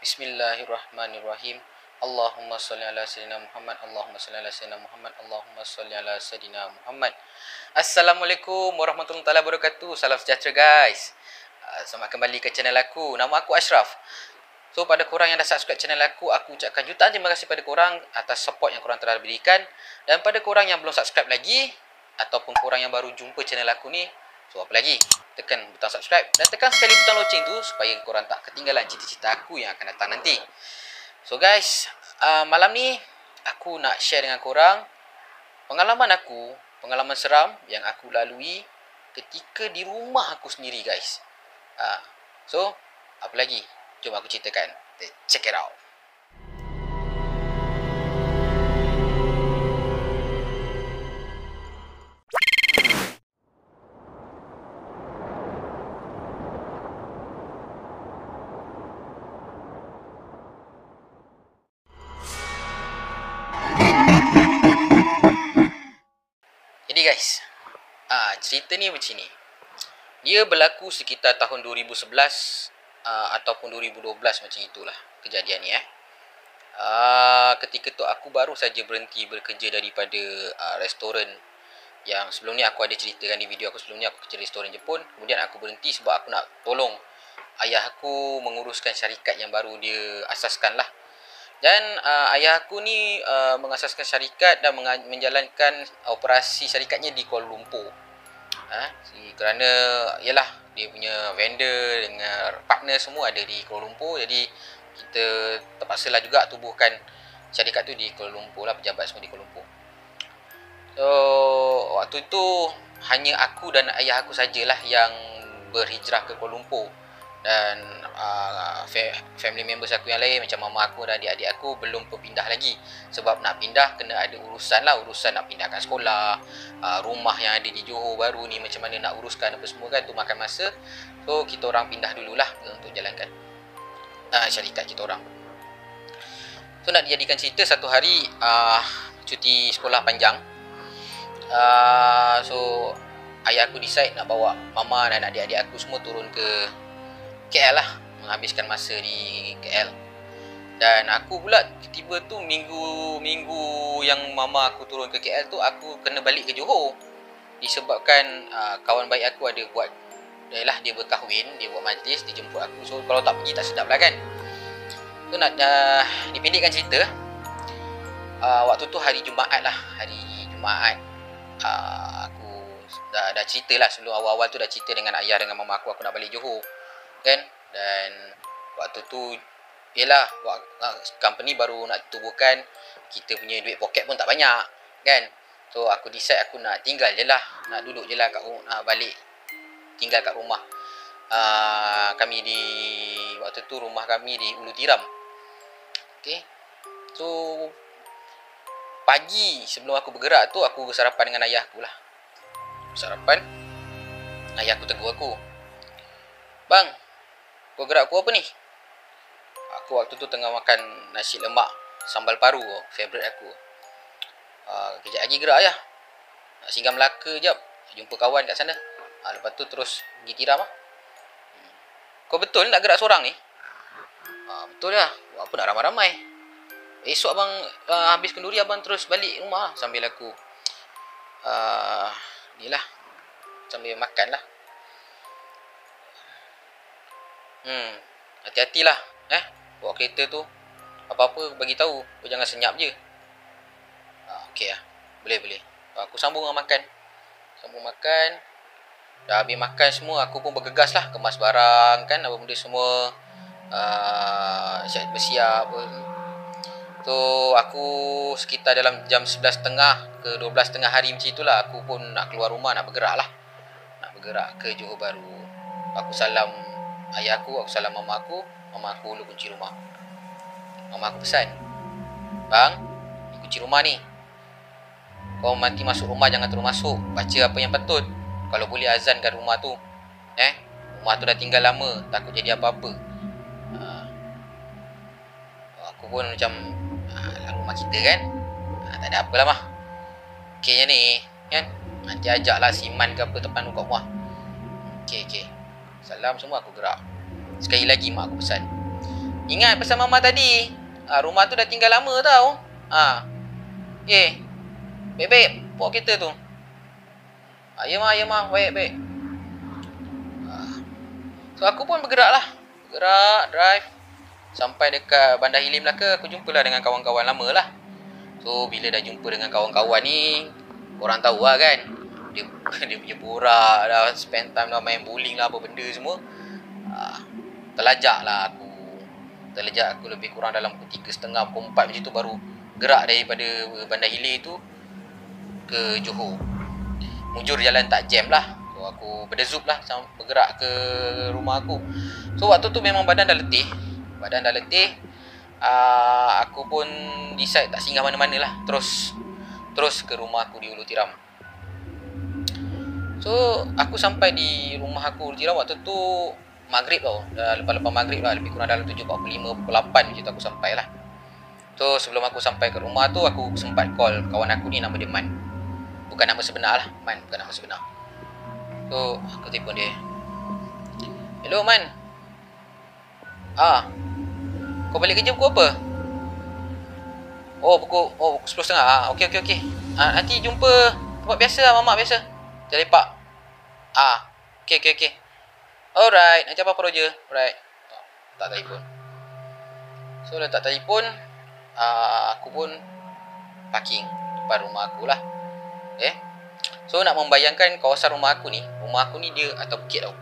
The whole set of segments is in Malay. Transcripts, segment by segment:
Bismillahirrahmanirrahim. Allahumma salli ala sayyidina Muhammad. Allahumma salli ala sayyidina Muhammad. Allahumma salli ala sayyidina Muhammad. Assalamualaikum warahmatullahi wabarakatuh. Salam sejahtera guys. Uh, selamat kembali ke channel aku. Nama aku Ashraf. So pada korang yang dah subscribe channel aku, aku ucapkan jutaan terima kasih pada korang atas support yang korang telah berikan. Dan pada korang yang belum subscribe lagi ataupun korang yang baru jumpa channel aku ni, so apa lagi? Tekan butang subscribe dan tekan sekali butang loceng tu supaya korang tak ketinggalan cerita-cerita aku yang akan datang nanti. So guys, uh, malam ni aku nak share dengan korang pengalaman aku, pengalaman seram yang aku lalui ketika di rumah aku sendiri guys. Uh, so, apa lagi? Jom aku ceritakan. Check it out. Ni macam ni. Dia berlaku sekitar tahun 2011 uh, ataupun 2012 macam itulah kejadian ni eh. Uh, ketika tu aku baru saja berhenti bekerja daripada uh, restoran yang sebelum ni aku ada ceritakan di video aku sebelum ni aku kerja restoran Jepun kemudian aku berhenti sebab aku nak tolong ayah aku menguruskan syarikat yang baru dia asaskan lah dan uh, ayah aku ni uh, mengasaskan syarikat dan menjalankan operasi syarikatnya di Kuala Lumpur ha? kerana ialah dia punya vendor dengan partner semua ada di Kuala Lumpur. Jadi kita terpaksalah juga tubuhkan syarikat tu di Kuala Lumpur lah pejabat semua di Kuala Lumpur. So waktu itu hanya aku dan ayah aku sajalah yang berhijrah ke Kuala Lumpur dan uh, family members aku yang lain macam mama aku dan adik-adik aku belum berpindah lagi. Sebab nak pindah kena ada urusan lah. Urusan nak pindahkan sekolah uh, rumah yang ada di Johor baru ni macam mana nak uruskan apa semua kan tu makan masa. So kita orang pindah dululah untuk jalankan uh, syarikat kita orang. So nak dijadikan cerita satu hari uh, cuti sekolah panjang. Uh, so ayah aku decide nak bawa mama dan adik-adik aku semua turun ke KL lah menghabiskan masa di KL dan aku pula tiba tu minggu-minggu yang mama aku turun ke KL tu aku kena balik ke Johor disebabkan uh, kawan baik aku ada buat Yalah dia berkahwin, dia buat majlis, dia jemput aku. So kalau tak pergi tak sedap lah kan. Tu nak uh, dipendekkan cerita. Uh, waktu tu hari Jumaat lah, hari Jumaat. Uh, aku dah dah cerita lah sebelum awal-awal tu dah cerita dengan ayah dengan mama aku aku nak balik Johor kan? Dan waktu tu ialah company baru nak tubuhkan kita punya duit poket pun tak banyak kan? So aku decide aku nak tinggal je lah nak duduk je lah kat rumah balik tinggal kat rumah. Uh, kami di waktu tu rumah kami di Ulu Tiram. Okay so pagi sebelum aku bergerak tu aku bersarapan dengan ayah aku lah. Sarapan ayah aku tegur aku bang gerak aku apa ni? Aku waktu tu tengah makan nasi lemak sambal paru, favorite aku. Uh, kejap lagi gerak ayah. Nak singgah Melaka jap. Jumpa kawan kat sana. Uh, lepas tu terus pergi tiram. Hmm. Kau betul nak gerak seorang ni? Uh, betul lah. Buat apa nak ramai-ramai? Esok abang uh, habis kenduri abang terus balik rumah lah sambil aku uh, ni lah sambil makan lah Hmm. Hati-hatilah eh bawa kereta tu. Apa-apa bagi tahu, kau jangan senyap je. Ha, okey lah. Boleh boleh. Aku sambung dengan makan. Sambung makan. Dah habis makan semua, aku pun bergegas lah kemas barang kan apa benda semua. Uh, siap bersiap apa. So aku sekitar dalam jam 11.30 ke 12.30 hari macam itulah aku pun nak keluar rumah nak bergerak lah. Nak bergerak ke Johor Baru. Aku salam ayah aku, aku salam mama aku Mama aku lu kunci rumah. Mama aku pesan Bang, ni kunci rumah ni. Kau mati masuk rumah jangan terus masuk. Baca apa yang patut. Kalau boleh azan kat rumah tu. Eh, rumah tu dah tinggal lama Takut jadi apa-apa. Ha. Aku pun macam ha, Rumah kita kan? Ha, Tak ada apalah mah. Okay ni kan? Nanti ajak lah Siman ke apa Tepan kat rumah. Okay okay Salam semua aku gerak Sekali lagi mak aku pesan Ingat pesan mama tadi. Ha, rumah tu dah tinggal lama tau. Ha. Eh. Baik-baik. Bawa kereta tu. Ha, ya mah, ya mah. Baik, baik. Ha. So aku pun bergerak lah. Bergerak, drive. Sampai dekat Bandar Hilim Melaka, aku jumpa lah dengan kawan-kawan lama lah. So, bila dah jumpa dengan kawan-kawan ni, orang tahu lah kan. Dia, dia punya borak dah, spend time dah main bowling lah, apa benda semua. Uh, terlajak lah aku. Terlajak aku lebih kurang dalam pukul 3.30, pukul 4 macam tu baru gerak daripada Bandar Hilir tu ke Johor. Mujur jalan tak jam lah. So, aku berdezup lah bergerak ke rumah aku. So, waktu tu memang badan dah letih badan dah letih uh, aku pun decide tak singgah mana-mana lah terus terus ke rumah aku di Ulu Tiram so aku sampai di rumah aku Tiram waktu tu maghrib tau dah lepas-lepas maghrib lah lebih kurang dalam 7.45 pukul 8 macam tu aku sampai lah so sebelum aku sampai ke rumah tu aku sempat call kawan aku ni nama dia Man bukan nama sebenar lah Man bukan nama sebenar so aku telefon dia hello Man ah kau balik kerja pukul apa? Oh, pukul oh, pukul 10.30. Ah, okey okey okey. Ah, nanti jumpa tempat biasa lah, mamak biasa. Jadi pak. Ah, okey okey okey. Alright, nanti apa pro je. Alright. Tak telefon. So, tak telefon, ah, aku pun parking depan rumah aku lah. Eh. So, nak membayangkan kawasan rumah aku ni, rumah aku ni dia atas bukit tau.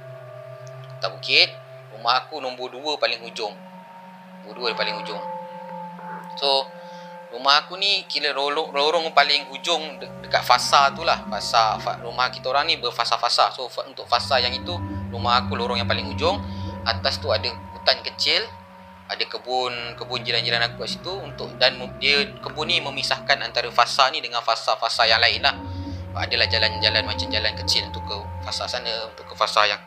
Atas bukit, rumah aku nombor 2 paling hujung dua paling hujung so rumah aku ni kira lorong, lorong paling hujung de- dekat fasa tu lah. Fasa rumah kita orang ni berfasa-fasa. So untuk fasa yang itu rumah aku lorong yang paling hujung. Atas tu ada hutan kecil. Ada kebun kebun jiran-jiran aku kat situ. Untuk dan dia kebun ni memisahkan antara fasa ni dengan fasa-fasa yang lain lah. Adalah jalan-jalan macam jalan kecil untuk ke fasa sana untuk ke fasa yang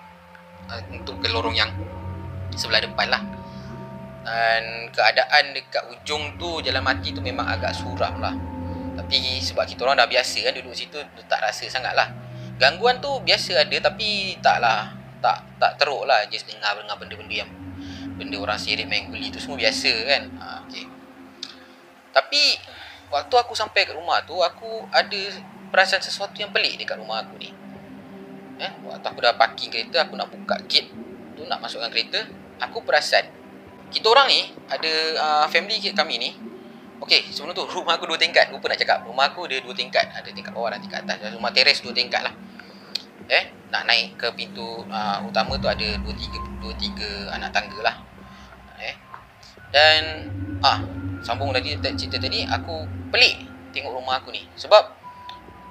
untuk ke lorong yang sebelah depan lah dan keadaan dekat ujung tu jalan mati tu memang agak suram lah. Tapi sebab kita orang dah biasa kan duduk situ tak rasa sangat lah gangguan tu biasa ada tapi tak lah. Tak tak teruk lah just dengar dengar benda-benda yang benda orang sirik main guli tu semua biasa kan. Ha, okay. tapi waktu aku sampai kat rumah tu aku ada perasaan sesuatu yang pelik dekat rumah aku ni. Eh, waktu aku dah parking kereta aku nak buka gate tu nak masukkan kereta aku perasan kita orang ni ada uh, family kami ni Okey, sebelum tu rumah aku dua tingkat. Lupa nak cakap. Rumah aku dia dua tingkat. Ada tingkat bawah dan tingkat atas. Rumah teres dua tingkat lah. Eh, nak naik ke pintu uh, utama tu ada dua tiga, dua tiga anak tangga lah. Eh. Dan ah, sambung lagi cerita tadi, aku pelik tengok rumah aku ni. Sebab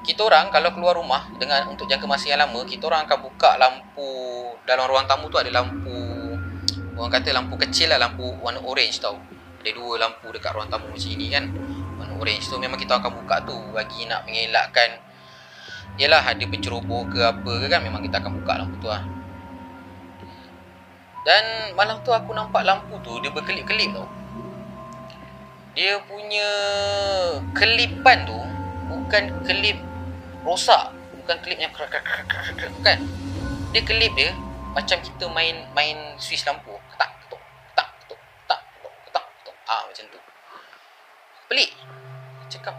kita orang kalau keluar rumah dengan untuk jangka masa yang lama, kita orang akan buka lampu dalam ruang tamu tu ada lampu Orang kata lampu kecil lah Lampu warna orange tau. Ada dua lampu dekat ruang tamu macam ni kan Warna orange. Tu memang kita akan buka tu Bagi nak mengelakkan Yelah ada penceroboh ke apa ke kan Memang kita akan buka lampu tu lah. Dan malam tu aku nampak lampu tu Dia berkelip-kelip tau. Dia punya Kelipan tu Bukan kelip rosak Bukan kelip yang Bukan Dia kelip dia Macam kita main main switch lampu Ah macam tu. Pelik. Cakap.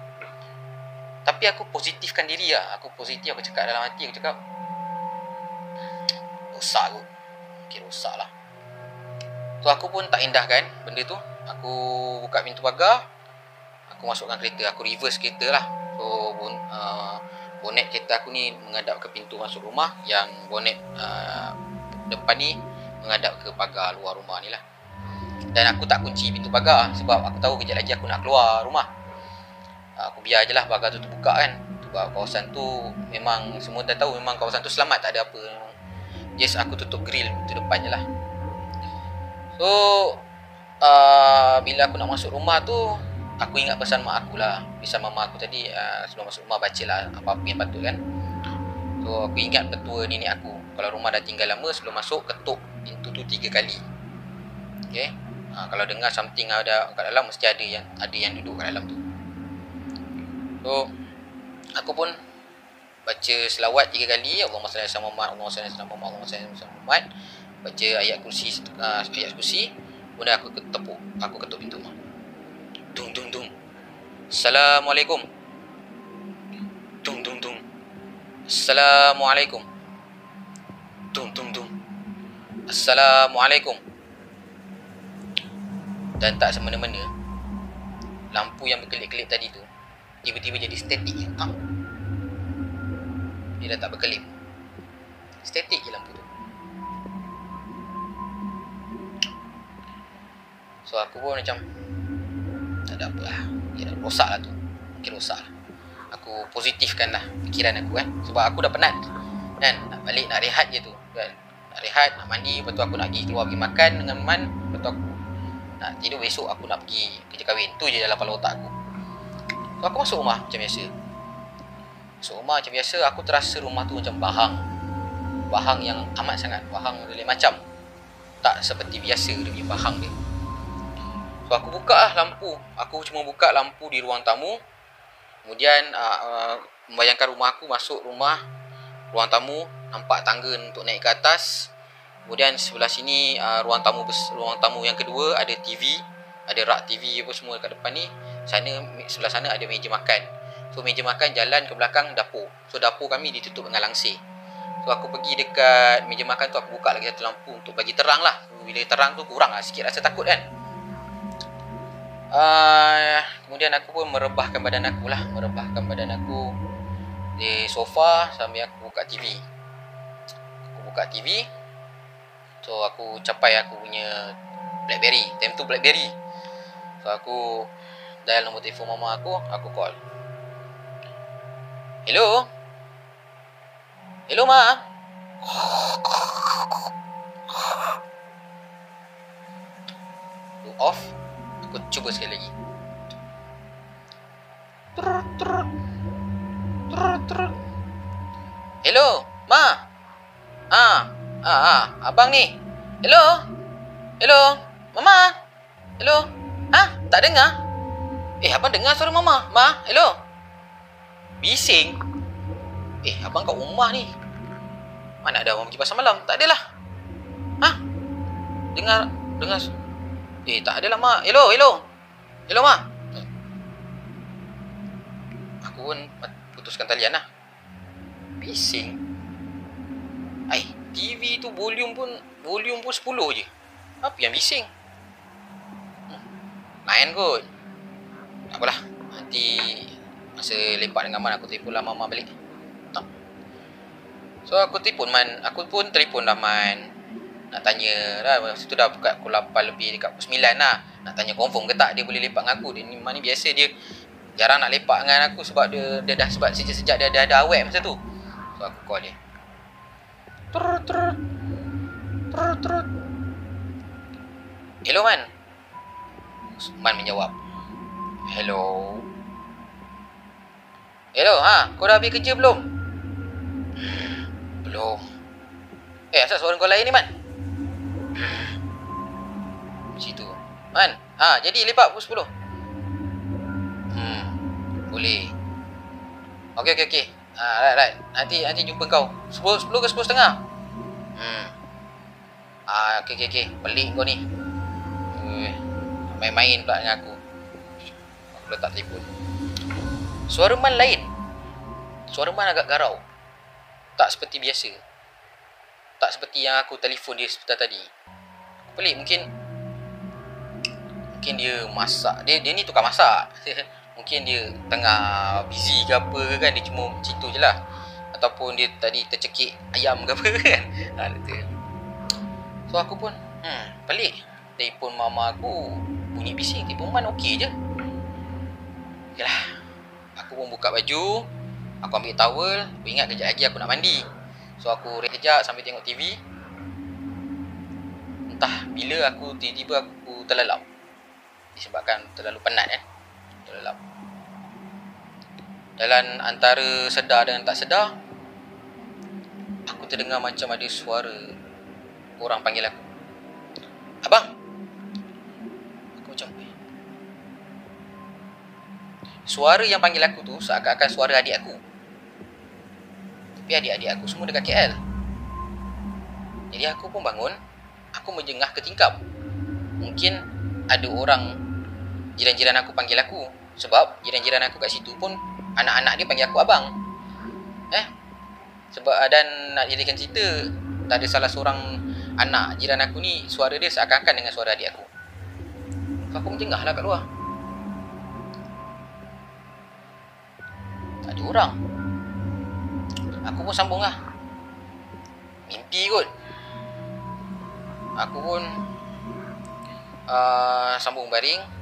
Tapi aku positifkan diri lah. Aku positif. Aku cakap dalam hati. Aku cakap. Rosak aku. Okay, rosak lah. So, aku pun tak indahkan benda tu. Aku buka pintu pagar. Aku masukkan kereta. Aku reverse kereta lah. So, bon, uh, bonet kereta aku ni menghadap ke pintu masuk rumah. Yang bonet uh, depan ni menghadap ke pagar luar rumah ni lah. Dan aku tak kunci pintu pagar Sebab aku tahu kejap lagi aku nak keluar rumah. Ah, Aku biar je lah pagar tu terbuka kan. Sebab kawasan tu memang Semua dah tahu memang kawasan tu selamat tak ada apa. Just aku tutup grill tu depan je lah. So uh, Bila aku nak masuk rumah tu Aku ingat pesan mak aku lah. Pesan mama aku tadi uh, Sebelum masuk rumah baca lah Apa-apa yang patut kan. So aku ingat petua nenek aku Kalau rumah dah tinggal lama Sebelum masuk ketuk pintu tu tiga kali Okay ha, kalau dengar something ada kat dalam mesti ada yang ada yang duduk kat dalam tu so aku pun baca selawat tiga kali Allahumma salli ala Muhammad Allahumma salli ala Muhammad Allahumma salli ala Muhammad baca ayat kursi uh, ayat kursi Kemudian aku tepuk, aku ketuk pintu rumah. Dung dung dung. Assalamualaikum. Dung dung dung. Assalamualaikum. Dung dung dung. Assalamualaikum. Dan tak semena-mena lampu yang berkelip-kelip tadi tu tiba-tiba jadi statik je. Ha? Dia dah tak berkelip. Statik je lampu tu. So aku pun macam tak ada apa lah. Ya dah rosak lah tu. Mungkin rosak lah. Aku positifkan lah fikiran aku kan. Sebab aku dah penat. Kan? Nak balik nak rehat je tu. Kan? Nak rehat, nak mandi. Lepas tu aku nak pergi keluar pergi makan dengan Man. Lepas tu aku nak tidur besok aku nak pergi kerja kahwin. Tu je dalam kepala otak aku. So aku masuk rumah macam biasa. Masuk rumah macam biasa. Aku terasa rumah tu macam bahang. Bahang yang amat sangat. Bahang lain macam. Tak seperti biasa dia punya bahang dia. So aku buka lah lampu. Aku cuma buka lampu di ruang tamu. Kemudian uh, uh, membayangkan rumah aku masuk rumah ruang tamu nampak tangga untuk naik ke atas. Kemudian sebelah sini uh, ruang tamu ruang tamu yang kedua ada TV, ada rak TV apa semua dekat depan ni. Sana sebelah sana ada meja makan. So meja makan jalan ke belakang dapur. So dapur kami ditutup dengan langsir. So aku pergi dekat meja makan tu aku buka lagi satu lampu untuk bagi terang lah. Bila terang tu kurang lah sikit rasa takut kan uh, kemudian aku pun merebahkan badan aku lah merebahkan badan aku di sofa sambil aku buka TV buka TV so aku capai aku punya Blackberry time tu Blackberry. So aku dial nombor telefon mama aku aku call. Hello? Hello ma? Off. Aku cuba sekali lagi. Hello, Ma. Ah, ah, ah, abang ni. Hello. Hello, Mama. Hello. Ah, tak dengar. Eh, abang dengar suara Mama. Ma, hello. Bising. Eh, abang kat rumah ni. Mana ada orang pergi pasar malam? Tak adalah. Ha? Dengar dengar Eh tak adalah mak Hello hello Hello mak Aku pun putuskan talian lah Bising TV tu volume pun Volume pun 10 je. Apa yang bising? Hmm. Main kot. Tak apalah. Nanti Masa lepak dengan Man Aku telefon lah mama balik. Tak. So aku telefon Man. Aku pun telefon lah Man. Nak tanya lah. Masa tu dah buka pukul 8 lebih dekat pukul 9 lah. Nak tanya confirm ke tak dia boleh lepak dengan aku? Dia ni mana biasa dia jarang nak lepak dengan aku sebab dia dia dah sebab sejak-sejak dia dah ada awet masa tu. So aku call dia trut trut trut trut hello man man menjawab hello hello ha kau dah habis kerja belum belum eh asal suara kau lain ni man Situ. Man, ha, jadi lepak pukul 10. Hmm. Boleh. Okey okey okey. Ha, right right. Nanti nanti jumpa kau. 10 10 ke 10 setengah. Hmm. Ah, okey okey okey. Pelik kau ni. Eh, main-main pula dengan aku. Aku letak telefon. Suara man lain. Suara man agak garau. Tak seperti biasa. Tak seperti yang aku telefon dia sebentar tadi pelik mungkin mungkin dia masak dia dia ni tukar masak mungkin dia tengah busy ke apa ke kan dia cuma cerita je lah. Ataupun dia tadi tercekik ayam ke apa kan. Ha, so aku pun hmm, pelik telefon mama aku bunyi bising. Telefon man okey je. Ok lah. Aku pun buka baju. Aku ambil towel. Aku ingat kejap lagi aku nak mandi. So aku rehat kejap sambil tengok TV entah bila aku tiba-tiba aku terlelap disebabkan terlalu penat kan terlelap dalam antara sedar dengan tak sedar aku terdengar macam ada suara orang panggil aku. Abang! Aku macam eh. suara yang panggil aku tu seakan-akan suara adik aku. Tapi adik-adik aku semua dekat KL jadi aku pun bangun aku menjengah ke tingkap. mungkin ada orang jiran-jiran aku panggil aku. Sebab jiran-jiran aku kat situ pun anak-anak dia panggil aku abang. Eh? Sebab dan nak jadikan cerita tak ada salah seorang anak jiran aku ni suara dia seakan-akan dengan suara adik aku. Aku tengah lah kat luar. Tak ada orang. Aku pun sambung lah. Mimpi kot. Aku pun uh, sambung baring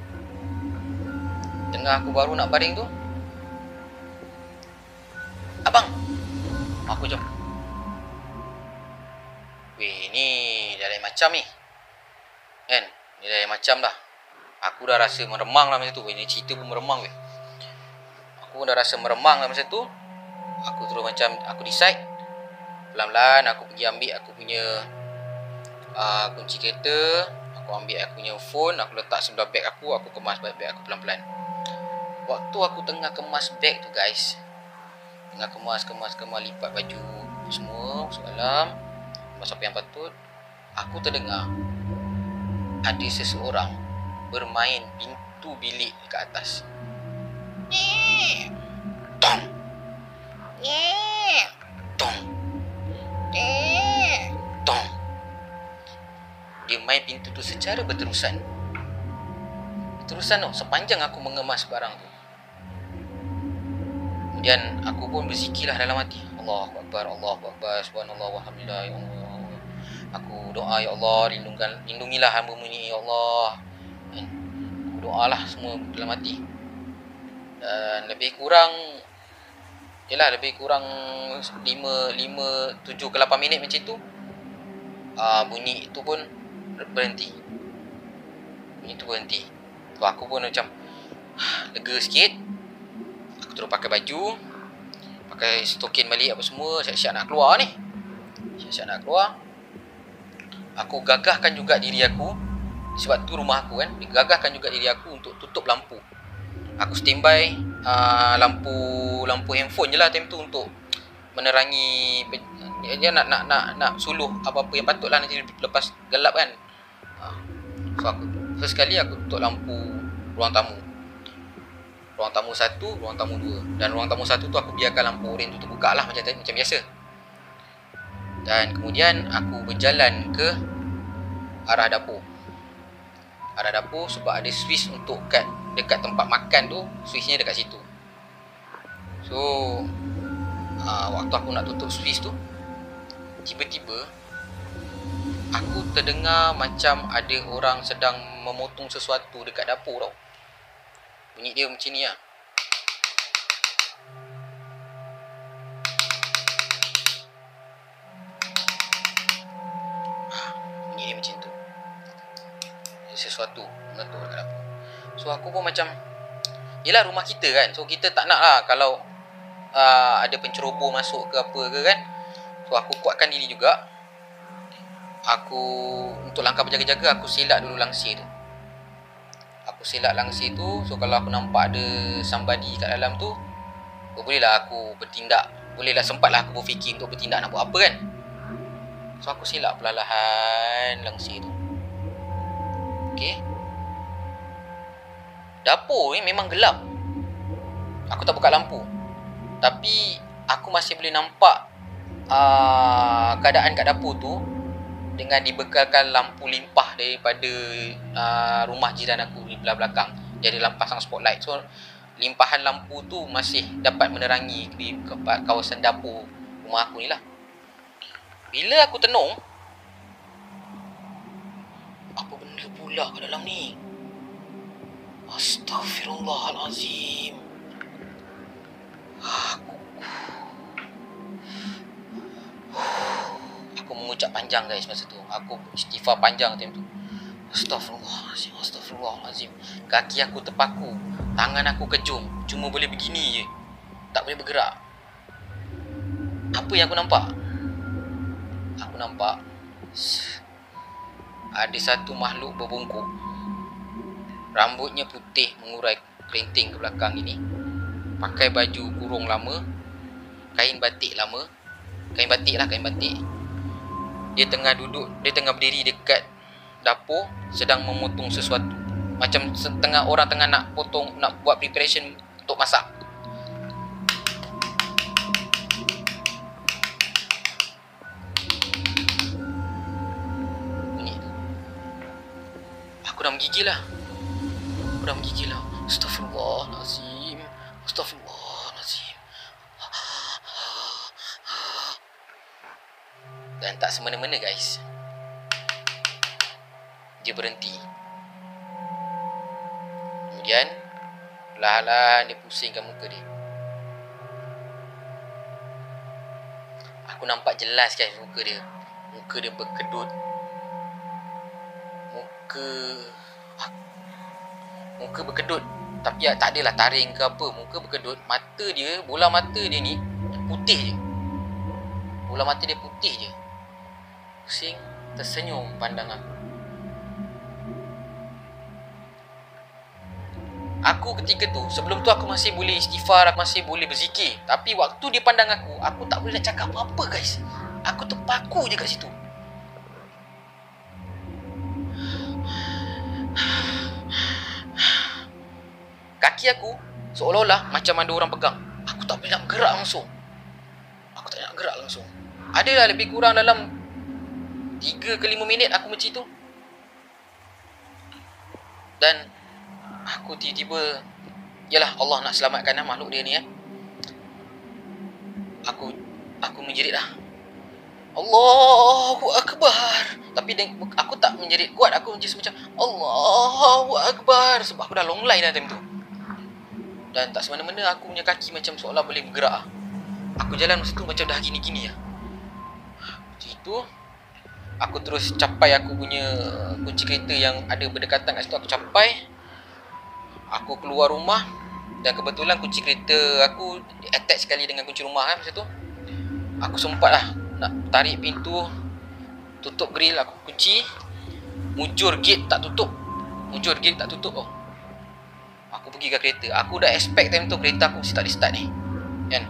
tengah aku baru nak baring tu. Abang. Aku jom. Weh ni dah lain macam ni. Kan? Ni dah lain macam dah. Aku dah rasa meremang lah masa tu. Weh ni cerita pun meremang weh. Aku dah rasa meremang lah masa tu. Aku terus macam Aku decide. Pelan-pelan aku pergi ambil aku punya uh, Kunci kereta. Aku ambil aku punya phone. Aku letak sebelah beg aku. Aku kemas beg aku pelan-pelan Waktu aku tengah kemas beg tu guys. Tengah kemas, kemas, kemas Lipat baju semua Masuk dalam Masa apa yang patut. Aku terdengar Ada seseorang Bermain pintu bilik dekat atas. Tong. Tong. Tong. Dia main pintu tu secara berterusan. Berterusan tau Sepanjang aku mengemas barang tu Kemudian aku pun berzikirlah dalam hati. Allah Akbar, Allah Akbar, Subhanallah, Alhamdulillah, Ya Allah. Aku doa Ya Allah, lindungkan, lindungilah hamba ni Ya Allah. Kan? Aku doalah semua dalam hati. Dan lebih kurang Yelah lebih kurang 5, 5, 7 ke 8 minit macam tu uh, Bunyi tu pun berhenti. Bunyi tu berhenti. So aku pun macam Lega sikit Aku terus pakai baju Pakai stokin balik apa semua Siap-siap nak keluar ni. Siap-siap nak keluar. Aku gagahkan juga diri aku Sebab tu rumah aku kan Gagahkan juga diri aku untuk tutup lampu. Aku standby uh, Lampu Lampu handphone je lah time tu Untuk Menerangi Dia nak nak nak nak suluh Apa-apa yang patut lah Nanti lepas gelap kan. Uh, So aku First kali aku tutup lampu Ruang tamu ruang tamu satu, ruang tamu dua. Dan ruang tamu satu tu aku biarkan lampu oren tu terbuka lah macam, macam biasa. Dan kemudian aku berjalan ke arah dapur. Arah dapur sebab ada switch untuk kat dekat tempat makan tu, switchnya dekat situ. So, uh, waktu aku nak tutup switch tu, tiba-tiba aku terdengar macam ada orang sedang memotong sesuatu dekat dapur tau. Bunyi dia macam ni lah. Bunyi dia macam tu. Sesuatu Mengetuk dekat dapur So aku pun macam Yelah rumah kita kan. So kita tak nak lah Kalau uh, Ada penceroboh masuk ke apa ke kan. So aku kuatkan diri juga. Aku Untuk langkah berjaga-jaga Aku silap dulu langsir tu aku silap langsir tu so kalau aku nampak ada somebody kat dalam tu oh, bolehlah aku bertindak. Bolehlah sempatlah aku berfikir untuk bertindak nak buat apa kan. So aku silap perlahan langsir tu. Okey. Dapur ni memang gelap. Aku tak buka lampu. Tapi aku masih boleh nampak uh, keadaan kat dapur tu dengan dibekalkan lampu limpah daripada uh, rumah jiran aku di belah belakang. Jadi lampu pasang spotlight. So limpahan lampu tu masih dapat menerangi di kawasan dapur rumah aku ni lah. Bila aku tenung apa benda pula kat dalam ni? Astaghfirullahalazim mengucap panjang guys masa tu. Aku istighfar panjang time tu. Astaghfirullahalazim, astaghfirullahalazim. Kaki aku terpaku, tangan aku kejung, cuma boleh begini je. Tak boleh bergerak. Apa yang aku nampak? Aku nampak ada satu makhluk berbungkuk. Rambutnya putih mengurai kerinting ke belakang ini. Pakai baju kurung lama, kain batik lama. Kain batik lah, kain batik dia tengah duduk dia tengah berdiri dekat dapur sedang memotong sesuatu. Macam setengah orang tengah nak potong nak buat preparation untuk masak. Aku dah menggigil lah. Aku dah menggigil lah. Astaghfirullahalazim. Tak semena-mena guys. Dia berhenti. Kemudian Perlahan-lahan dia pusingkan muka dia. Aku nampak jelas guys muka dia. Muka dia berkedut. Muka Muka berkedut. Tapi tak adalah taring ke apa. Muka berkedut. Mata dia Bola mata dia ni Putih je. Bola mata dia putih je pusing tersenyum pandang aku. Aku ketika tu, sebelum tu aku masih boleh istighfar, aku masih boleh berzikir. Tapi waktu dia pandang aku, aku tak boleh nak cakap apa-apa guys. Aku terpaku je kat situ. Kaki aku seolah-olah macam ada orang pegang. Aku tak boleh nak gerak langsung. Aku tak nak gerak langsung. Adalah lebih kurang dalam 3 ke 5 minit aku macam tu dan aku tiba-tiba yalah Allah nak selamatkan lah makhluk dia ni eh. Aku aku menjerit lah. Allahu Akbar. Tapi aku tak menjerit kuat. Aku macam macam Allahu Akbar. Sebab aku dah long line lah time tu. Dan tak semena-mena aku punya kaki macam seolah boleh bergerak. Aku jalan masa tu macam dah gini-gini lah. Macam itu aku terus capai aku punya kunci kereta yang ada berdekatan kat situ aku capai. Aku keluar rumah dan kebetulan kunci kereta aku attach sekali dengan kunci rumah kan masa tu. Aku sempat lah nak tarik pintu tutup grill aku kunci. Mujur gate tak tutup. Mujur gate tak tutup. Oh. aku pergi ke kereta. Aku dah expect time tu kereta aku mesti tak boleh start ni. Kan?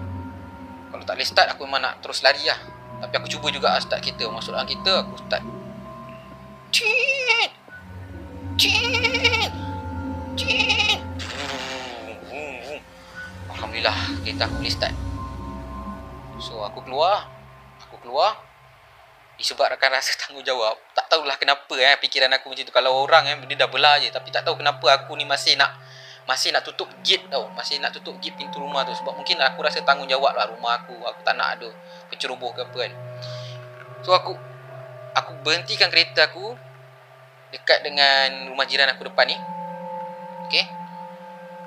Kalau tak boleh start aku memang nak terus lari lah tapi aku cuba juga start kereta. Masuk dalam kereta aku start. Cint Cint Cint Alhamdulillah kereta aku boleh start. So aku keluar. Aku keluar. Disebabkan rasa tanggungjawab. Tak tahulah kenapa eh Fikiran aku macam tu. Kalau orang eh Dia dah belah je. Tapi tak tahu kenapa aku ni masih nak masih nak tutup gate tau. Masih nak tutup gate pintu rumah tu. Sebab mungkin aku rasa tanggungjawab lah rumah aku. Aku tak nak ada penceroboh ke apa kan. So aku Aku berhentikan kereta aku Dekat dengan rumah jiran aku depan ni. Okay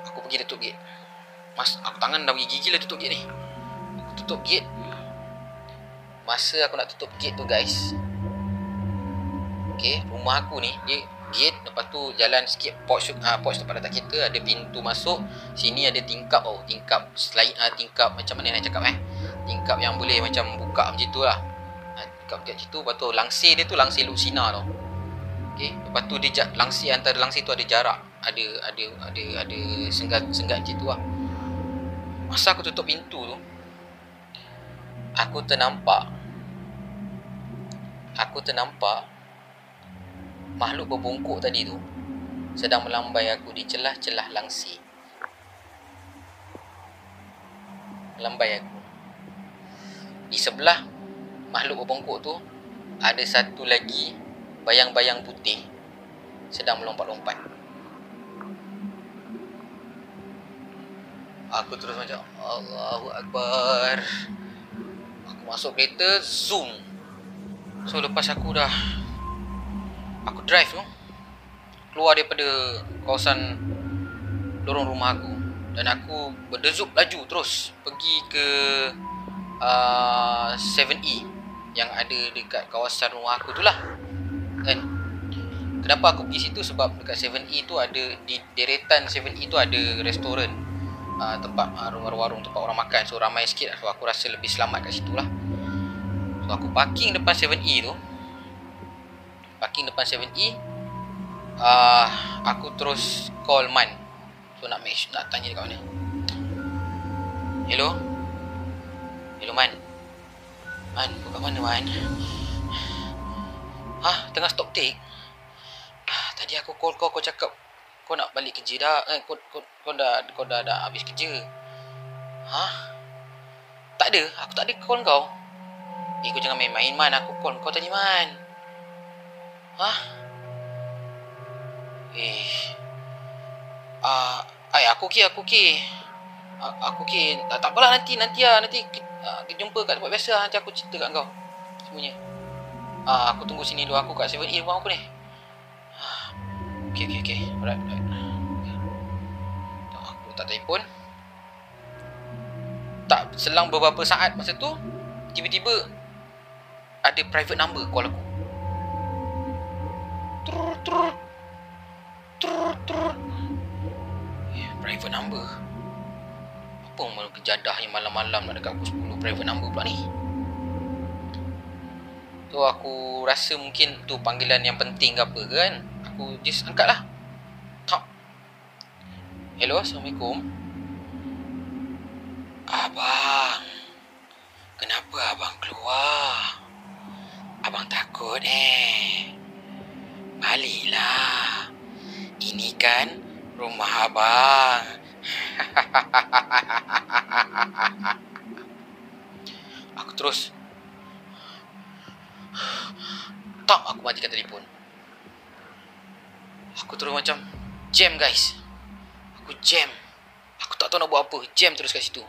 Aku pergi tutup gate. Mas, aku tangan dah pergi gigi lah tutup gate ni. Aku tutup gate. Masa aku nak tutup gate tu guys. Okay, rumah aku ni Dia gate lepas tu jalan sikit porch uh, porch tempat letak kereta ada pintu masuk sini ada tingkap oh tingkap slide uh, tingkap macam mana nak cakap eh tingkap yang boleh macam buka macam tu lah uh, tingkap macam tu lepas tu langsir dia tu langsir Lucina tu Okay. Lepas tu dia langsir antara langsir tu ada jarak. Ada ada ada ada senggat senggat macam tu lah. Masa aku tutup pintu tu aku ternampak aku ternampak makhluk berbongkok tadi tu sedang melambai aku di celah-celah langsir. Melambai aku. Di sebelah makhluk berbongkok tu ada satu lagi bayang-bayang putih sedang melompat-lompat. Aku terus macam Allahu Akbar. Aku masuk kereta, zoom. So lepas aku dah aku drive tu. Keluar daripada kawasan lorong rumah aku. Dan aku berdezup laju terus. Pergi ke uh, 7E yang ada dekat kawasan rumah aku tu lah. Kan? Kenapa aku pergi situ? Sebab dekat 7E tu ada di deretan 7E tu ada restoran. Uh, tempat uh, warung-warung tempat orang makan. So ramai sikit lah. So aku rasa lebih selamat kat situ lah. So aku parking depan 7E tu parking depan 7E uh, ah, aku terus call Man so nak make nak tanya dekat mana hello hello Man Man kau kat mana Man ha tengah stop take tadi aku call kau, kau cakap kau nak balik kerja dah. Eh, kau, kau, kau dah kau dah, dah habis kerja. Ha? Tak ada. Aku tak ada call kau. Eh, kau jangan main-main, Man. Aku call kau tadi, Man. Ha? Eh. Ah, uh, ay, aku okey, aku okey. Uh, aku okey. Tak, tak apalah nanti, nanti lah. Nanti uh, kita jumpa kat tempat biasa. Nanti aku cerita kat kau. Semuanya. Ah, uh, aku tunggu sini dulu. Aku kat 7E rumah aku ni. Okay, okay, okay. Alright, alright. Letak telefon. Tak selang beberapa saat masa tu, tiba-tiba ada private number call aku. Trrr, trrr. Trrr. Eh, private number. Apa malu kejadah yang malam-malam nak dekat pukul 10 private number pula ni? Tu aku rasa mungkin tu panggilan yang penting ke apa kan? aku just angkat lah Tak Hello Assalamualaikum Abang kan rumah abang Aku terus Tak aku matikan telefon Aku terus macam jam guys. Aku jam. Aku tak tahu nak buat apa. Jam terus kat situ.